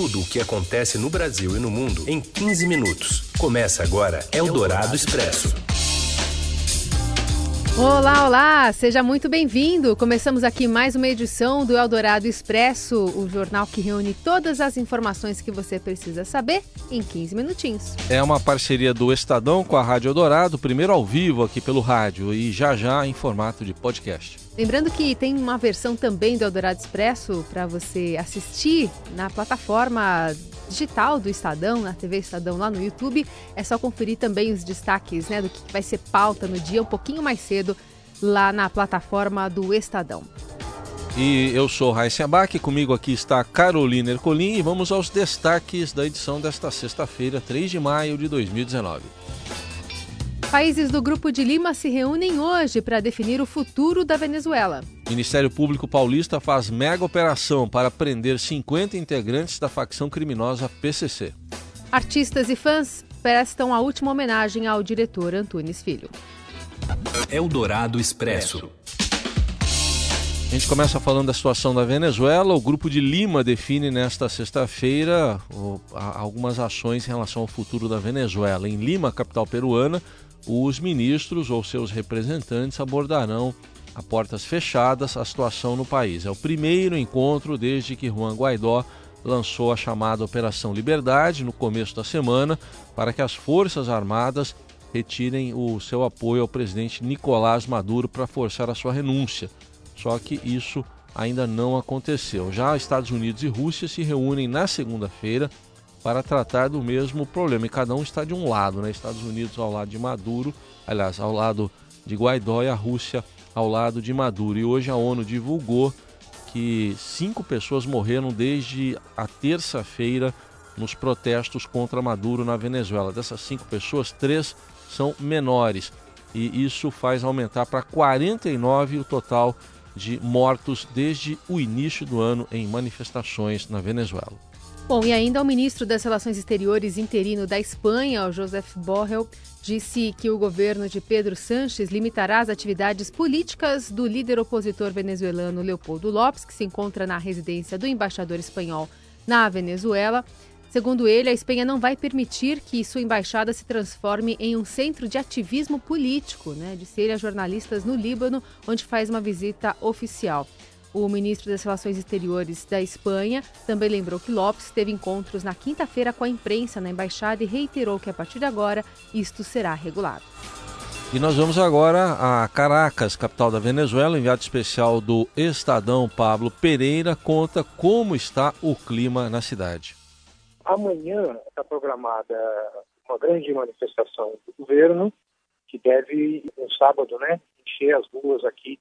tudo o que acontece no Brasil e no mundo em 15 minutos. Começa agora Eldorado Expresso. Olá, olá! Seja muito bem-vindo! Começamos aqui mais uma edição do Eldorado Expresso, o jornal que reúne todas as informações que você precisa saber em 15 minutinhos. É uma parceria do Estadão com a Rádio Eldorado, primeiro ao vivo aqui pelo rádio e já já em formato de podcast. Lembrando que tem uma versão também do Eldorado Expresso para você assistir na plataforma digital do Estadão, na TV Estadão lá no YouTube. É só conferir também os destaques né, do que vai ser pauta no dia um pouquinho mais cedo lá na plataforma do Estadão. E eu sou Raíssa Abac, comigo aqui está Carolina Ercolim e vamos aos destaques da edição desta sexta-feira, 3 de maio de 2019. Países do Grupo de Lima se reúnem hoje para definir o futuro da Venezuela. Ministério Público Paulista faz mega operação para prender 50 integrantes da facção criminosa PCC. Artistas e fãs prestam a última homenagem ao diretor Antunes Filho. Eldorado Expresso. A gente começa falando da situação da Venezuela. O Grupo de Lima define nesta sexta-feira algumas ações em relação ao futuro da Venezuela. Em Lima, capital peruana, os ministros ou seus representantes abordarão a portas fechadas a situação no país. É o primeiro encontro desde que Juan Guaidó lançou a chamada Operação Liberdade no começo da semana para que as Forças Armadas retirem o seu apoio ao presidente Nicolás Maduro para forçar a sua renúncia. Só que isso ainda não aconteceu. Já Estados Unidos e Rússia se reúnem na segunda-feira para tratar do mesmo problema. E cada um está de um lado, né? Estados Unidos ao lado de Maduro, aliás, ao lado de Guaidó e a Rússia ao lado de Maduro. E hoje a ONU divulgou que cinco pessoas morreram desde a terça-feira nos protestos contra Maduro na Venezuela. Dessas cinco pessoas, três são menores. E isso faz aumentar para 49 o total de mortos desde o início do ano em manifestações na Venezuela. Bom, e ainda o ministro das Relações Exteriores interino da Espanha, o Borrell, disse que o governo de Pedro Sanches limitará as atividades políticas do líder opositor venezuelano Leopoldo Lopes, que se encontra na residência do embaixador espanhol na Venezuela. Segundo ele, a Espanha não vai permitir que sua embaixada se transforme em um centro de ativismo político, né, disse ele a jornalistas no Líbano, onde faz uma visita oficial. O ministro das Relações Exteriores da Espanha também lembrou que Lopes teve encontros na quinta-feira com a imprensa na embaixada e reiterou que a partir de agora isto será regulado. E nós vamos agora a Caracas, capital da Venezuela. O enviado especial do Estadão, Pablo Pereira, conta como está o clima na cidade. Amanhã está programada uma grande manifestação do governo, que deve, no sábado, né, encher as ruas aqui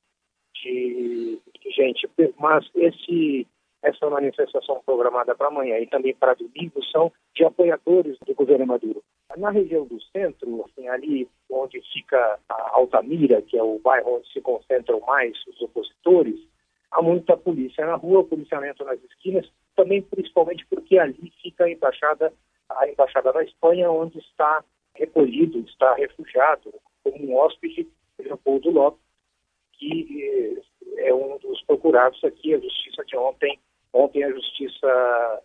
de, de gente. Mas esse, essa manifestação programada para amanhã e também para domingo são de apoiadores do governo Maduro. Na região do centro, assim, ali onde fica a Altamira, que é o bairro onde se concentram mais os opositores, há muita polícia na rua, policiamento nas esquinas, também principalmente porque ali fica a embaixada, a embaixada da Espanha, onde está recolhido, está refugiado como um hóspede Leopoldo Lopes, que eh, é um dos procurados aqui, a justiça de ontem. Ontem a justiça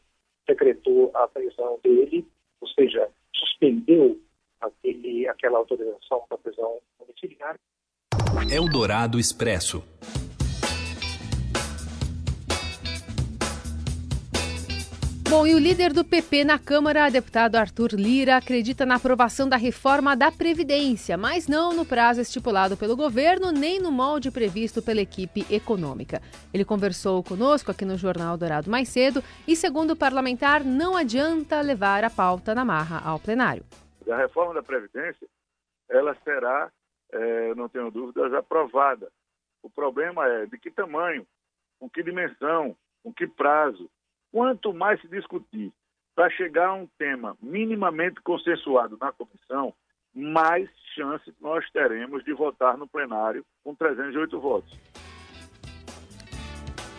decretou a prisão dele, ou seja, suspendeu aquele, aquela autorização para prisão domiciliar. Eldorado Expresso. Bom, e o líder do PP na Câmara, deputado Arthur Lira, acredita na aprovação da reforma da Previdência, mas não no prazo estipulado pelo governo, nem no molde previsto pela equipe econômica. Ele conversou conosco aqui no Jornal Dourado mais cedo e, segundo o parlamentar, não adianta levar a pauta na marra ao plenário. A reforma da Previdência, ela será, é, não tenho dúvidas, aprovada. O problema é de que tamanho, com que dimensão, com que prazo, Quanto mais se discutir para chegar a um tema minimamente consensuado na comissão, mais chance nós teremos de votar no plenário com 308 votos.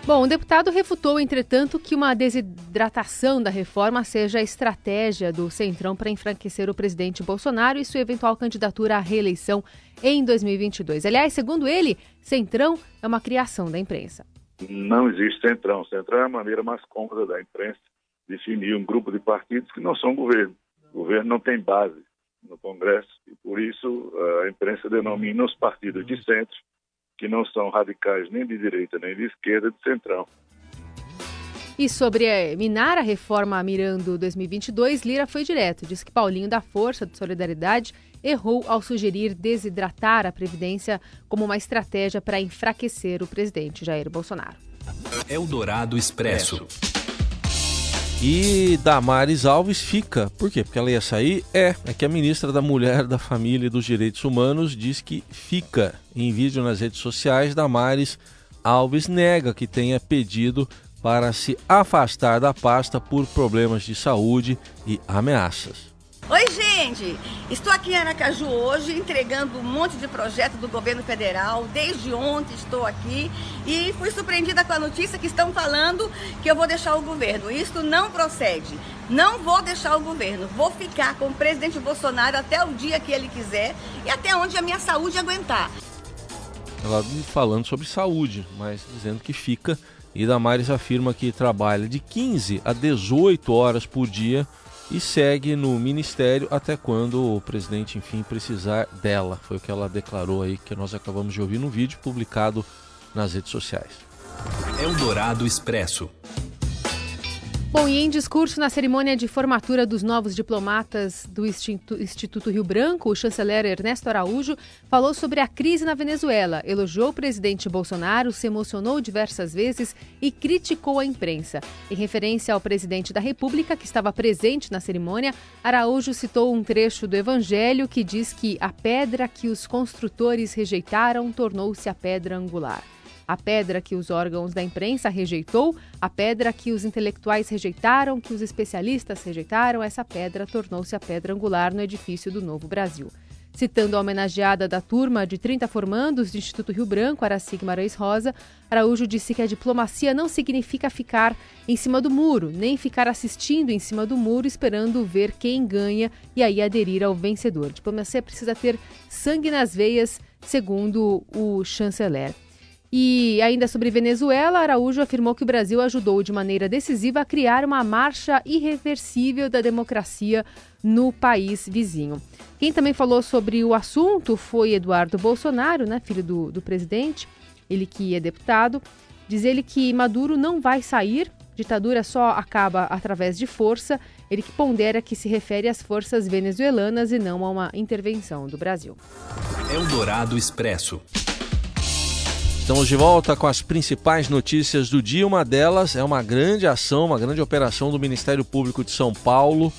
Bom, o deputado refutou, entretanto, que uma desidratação da reforma seja a estratégia do Centrão para enfraquecer o presidente Bolsonaro e sua eventual candidatura à reeleição em 2022. Aliás, segundo ele, Centrão é uma criação da imprensa não existe centrão. Centrão é a maneira mais cômoda da imprensa definir um grupo de partidos que não são governo. O governo não tem base no Congresso e, por isso, a imprensa denomina os partidos de centro, que não são radicais nem de direita nem de esquerda, de centrão. E sobre eh, minar a reforma Mirando 2022, Lira foi direto. Diz que Paulinho da Força de Solidariedade errou ao sugerir desidratar a Previdência como uma estratégia para enfraquecer o presidente Jair Bolsonaro. Eldorado Expresso. E Damares Alves fica. Por quê? Porque ela ia sair? É, é que a ministra da Mulher, da Família e dos Direitos Humanos diz que fica. Em vídeo nas redes sociais, Damares Alves nega que tenha pedido para se afastar da pasta por problemas de saúde e ameaças. Oi, gente! Estou aqui em Aracaju hoje entregando um monte de projetos do governo federal. Desde ontem estou aqui e fui surpreendida com a notícia que estão falando que eu vou deixar o governo. Isso não procede. Não vou deixar o governo. Vou ficar com o presidente Bolsonaro até o dia que ele quiser e até onde a minha saúde aguentar. Ela falando sobre saúde, mas dizendo que fica. E Damares afirma que trabalha de 15 a 18 horas por dia e segue no ministério até quando o presidente, enfim, precisar dela. Foi o que ela declarou aí, que nós acabamos de ouvir no vídeo publicado nas redes sociais. Eldorado Expresso. Bom, e em discurso na cerimônia de formatura dos novos diplomatas do Instituto Rio Branco, o chanceler Ernesto Araújo falou sobre a crise na Venezuela, elogiou o presidente Bolsonaro, se emocionou diversas vezes e criticou a imprensa. Em referência ao presidente da República, que estava presente na cerimônia, Araújo citou um trecho do Evangelho que diz que a pedra que os construtores rejeitaram tornou-se a pedra angular a pedra que os órgãos da imprensa rejeitou, a pedra que os intelectuais rejeitaram, que os especialistas rejeitaram, essa pedra tornou-se a pedra angular no edifício do Novo Brasil. Citando a homenageada da turma de 30 formandos do Instituto Rio Branco, Araci Guimarães Rosa, Araújo disse que a diplomacia não significa ficar em cima do muro, nem ficar assistindo em cima do muro esperando ver quem ganha e aí aderir ao vencedor. Diplomacia precisa ter sangue nas veias, segundo o chanceler. E ainda sobre Venezuela, Araújo afirmou que o Brasil ajudou de maneira decisiva a criar uma marcha irreversível da democracia no país vizinho. Quem também falou sobre o assunto foi Eduardo Bolsonaro, né, filho do, do presidente, ele que é deputado. Diz ele que Maduro não vai sair, ditadura só acaba através de força. Ele que pondera que se refere às forças venezuelanas e não a uma intervenção do Brasil. Eldorado Expresso. Estamos de volta com as principais notícias do dia. Uma delas é uma grande ação, uma grande operação do Ministério Público de São Paulo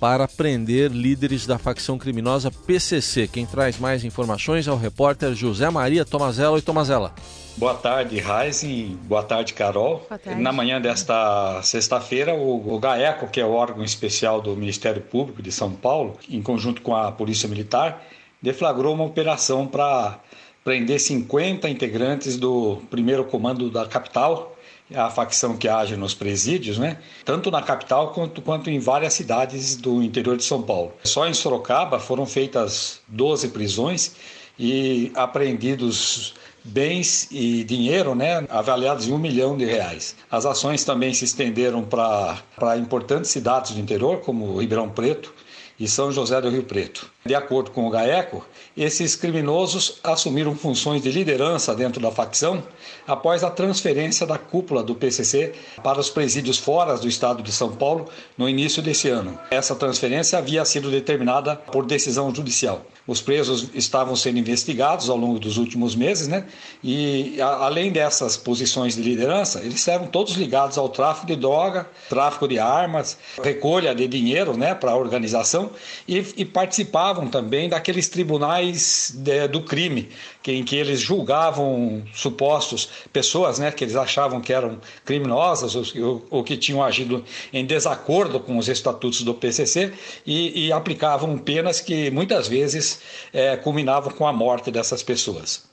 para prender líderes da facção criminosa PCC. Quem traz mais informações é o repórter José Maria Tomazella. Oi, Tomazella. Boa tarde, Raizen. Boa tarde, Carol. Boa tarde. Na manhã desta sexta-feira, o GAECO, que é o órgão especial do Ministério Público de São Paulo, em conjunto com a Polícia Militar, deflagrou uma operação para prender 50 integrantes do primeiro comando da capital, a facção que age nos presídios, né? tanto na capital quanto, quanto em várias cidades do interior de São Paulo. Só em Sorocaba foram feitas 12 prisões e apreendidos bens e dinheiro, né, avaliados em um milhão de reais. As ações também se estenderam para importantes cidades do interior, como Ribeirão Preto e São José do Rio Preto. De acordo com o GAECO, esses criminosos assumiram funções de liderança dentro da facção após a transferência da cúpula do PCC para os presídios fora do estado de São Paulo no início desse ano. Essa transferência havia sido determinada por decisão judicial. Os presos estavam sendo investigados ao longo dos últimos meses, né? E a, além dessas posições de liderança, eles eram todos ligados ao tráfico de droga, tráfico de armas, recolha de dinheiro, né, para a organização e, e participavam também daqueles tribunais de, do crime, que, em que eles julgavam supostos pessoas né, que eles achavam que eram criminosas ou, ou que tinham agido em desacordo com os estatutos do PCC e, e aplicavam penas que muitas vezes é, culminavam com a morte dessas pessoas.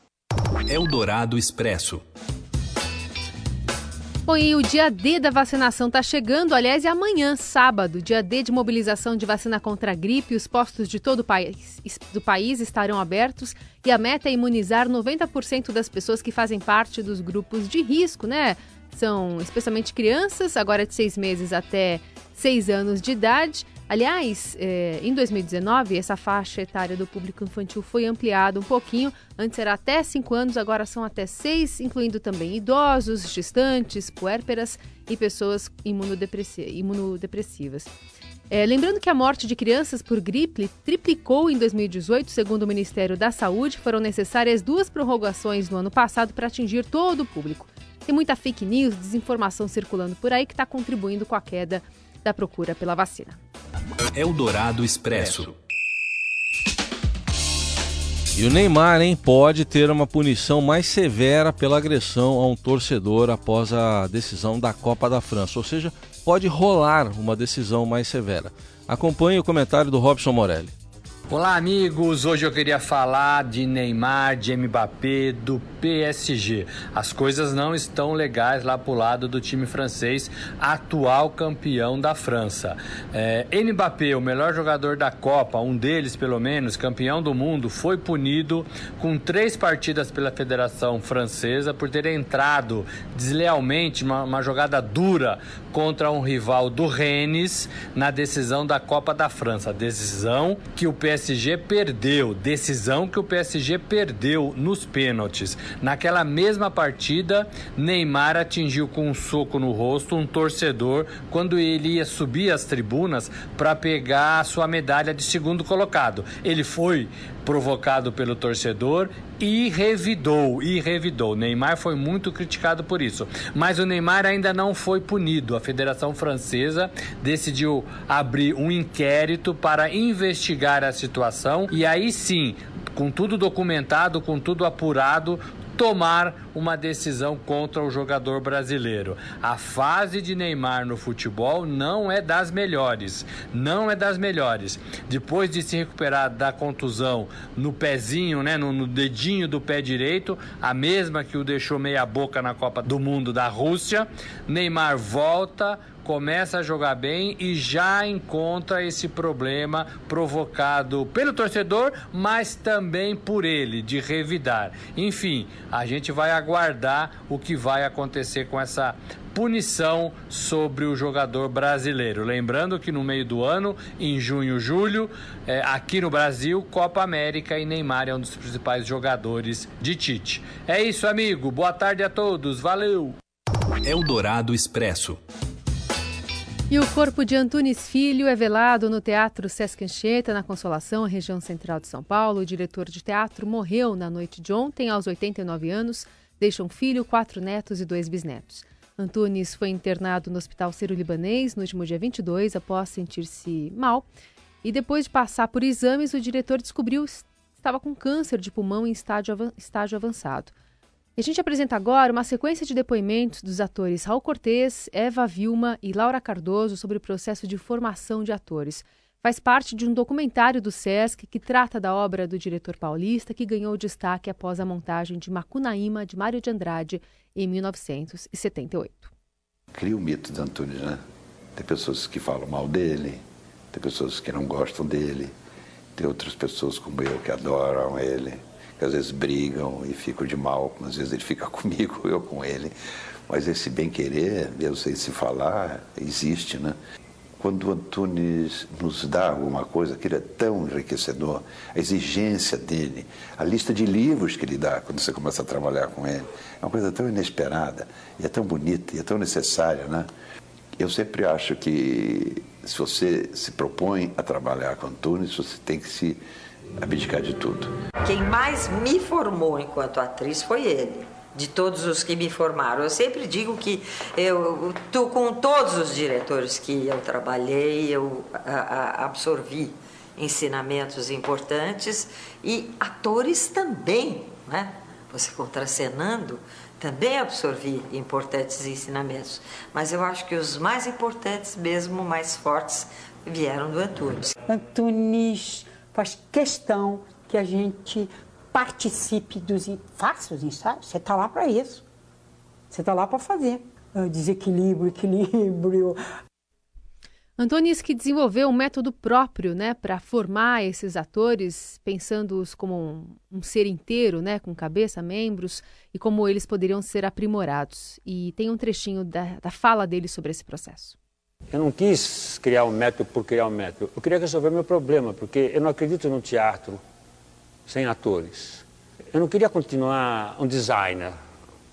Eldorado Expresso. E o dia D da vacinação está chegando, aliás, é amanhã, sábado, dia D de mobilização de vacina contra a gripe. Os postos de todo o país, do país estarão abertos e a meta é imunizar 90% das pessoas que fazem parte dos grupos de risco, né? vacinação, especialmente crianças, agora de seis meses até seis anos de idade. Aliás, é, em 2019, essa faixa etária do público infantil foi ampliada um pouquinho. Antes era até 5 anos, agora são até 6, incluindo também idosos, gestantes, puérperas e pessoas imunodepressivas. É, lembrando que a morte de crianças por gripe triplicou em 2018, segundo o Ministério da Saúde. Foram necessárias duas prorrogações no ano passado para atingir todo o público. Tem muita fake news, desinformação circulando por aí que está contribuindo com a queda da procura pela vacina. Eldorado Expresso. E o Neymar, hein, pode ter uma punição mais severa pela agressão a um torcedor após a decisão da Copa da França. Ou seja, pode rolar uma decisão mais severa. Acompanhe o comentário do Robson Morelli. Olá, amigos. Hoje eu queria falar de Neymar, de Mbappé, do PSG. As coisas não estão legais lá pro lado do time francês, atual campeão da França. É, Mbappé, o melhor jogador da Copa, um deles pelo menos, campeão do mundo, foi punido com três partidas pela Federação Francesa por ter entrado deslealmente uma, uma jogada dura contra um rival do Rennes na decisão da Copa da França. Decisão que o PSG PSG perdeu, decisão que o PSG perdeu nos pênaltis. Naquela mesma partida, Neymar atingiu com um soco no rosto um torcedor quando ele ia subir as tribunas para pegar a sua medalha de segundo colocado. Ele foi provocado pelo torcedor e revidou, e revidou. Neymar foi muito criticado por isso. Mas o Neymar ainda não foi punido. A Federação Francesa decidiu abrir um inquérito para investigar a situação e aí sim, com tudo documentado, com tudo apurado, tomar uma decisão contra o jogador brasileiro. A fase de Neymar no futebol não é das melhores, não é das melhores. Depois de se recuperar da contusão no pezinho, né, no, no dedinho do pé direito, a mesma que o deixou meia boca na Copa do Mundo da Rússia, Neymar volta começa a jogar bem e já encontra esse problema provocado pelo torcedor, mas também por ele, de revidar. Enfim, a gente vai aguardar o que vai acontecer com essa punição sobre o jogador brasileiro. Lembrando que no meio do ano, em junho, julho, é, aqui no Brasil, Copa América e Neymar é um dos principais jogadores de Tite. É isso, amigo. Boa tarde a todos. Valeu! Eldorado Expresso. E o corpo de Antunes Filho é velado no Teatro Sesc Anchieta, na Consolação, região central de São Paulo. O diretor de teatro morreu na noite de ontem, aos 89 anos. Deixa um filho, quatro netos e dois bisnetos. Antunes foi internado no Hospital Sírio-Libanês no último dia 22, após sentir-se mal. E depois de passar por exames, o diretor descobriu que estava com câncer de pulmão em estágio avançado. E a gente apresenta agora uma sequência de depoimentos dos atores Raul Cortez, Eva Vilma e Laura Cardoso sobre o processo de formação de atores. Faz parte de um documentário do SESC que trata da obra do diretor paulista que ganhou destaque após a montagem de Macunaíma, de Mário de Andrade, em 1978. Cria o mito de Antunes, né? Tem pessoas que falam mal dele, tem pessoas que não gostam dele, tem outras pessoas como eu que adoram ele que às vezes brigam e ficam de mal, às vezes ele fica comigo, eu com ele. Mas esse bem-querer, eu sei se falar, existe, né? Quando o Antunes nos dá alguma coisa, aquilo é tão enriquecedor, a exigência dele, a lista de livros que ele dá quando você começa a trabalhar com ele, é uma coisa tão inesperada, e é tão bonita, e é tão necessária, né? Eu sempre acho que se você se propõe a trabalhar com Antunes, você tem que se abdicar de tudo. Quem mais me formou enquanto atriz foi ele. De todos os que me formaram. Eu sempre digo que eu, tô com todos os diretores que eu trabalhei, eu a, a, absorvi ensinamentos importantes e atores também, né? Você contracenando, também absorvi importantes ensinamentos. Mas eu acho que os mais importantes, mesmo mais fortes, vieram do Antunes. Antunes faz questão que a gente participe dos faça os ensaios. Você está lá para isso. Você está lá para fazer. Desequilíbrio, equilíbrio. Antunes que desenvolveu um método próprio, né, para formar esses atores, pensando-os como um, um, ser inteiro, né, com cabeça, membros, e como eles poderiam ser aprimorados. E tem um trechinho da, da fala dele sobre esse processo. Eu não quis criar um método por criar um método. Eu queria resolver meu problema, porque eu não acredito num teatro sem atores. Eu não queria continuar um designer,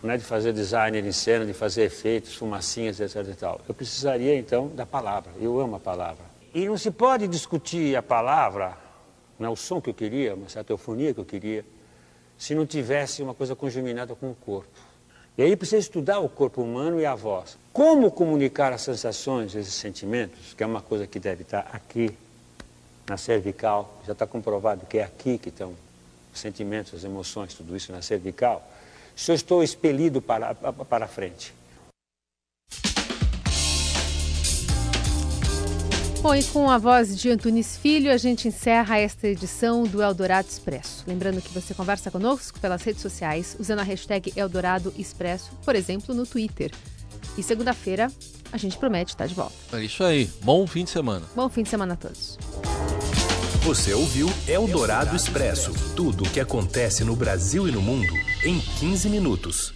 né, de fazer designer em cena, de fazer efeitos, fumacinhas, etc. E tal. Eu precisaria, então, da palavra. Eu amo a palavra. E não se pode discutir a palavra, né, o som que eu queria, uma certa eufonia que eu queria, se não tivesse uma coisa conjuminada com o corpo. E aí precisa estudar o corpo humano e a voz. Como comunicar as sensações, esses sentimentos, que é uma coisa que deve estar aqui, na cervical, já está comprovado que é aqui que estão os sentimentos, as emoções, tudo isso na cervical se eu estou expelido para, para frente. Bom, e com a voz de Antunes Filho, a gente encerra esta edição do Eldorado Expresso. Lembrando que você conversa conosco pelas redes sociais usando a hashtag Eldorado Expresso, por exemplo, no Twitter. E segunda-feira a gente promete estar de volta. É isso aí. Bom fim de semana. Bom fim de semana a todos. Você ouviu Eldorado Expresso tudo o que acontece no Brasil e no mundo em 15 minutos.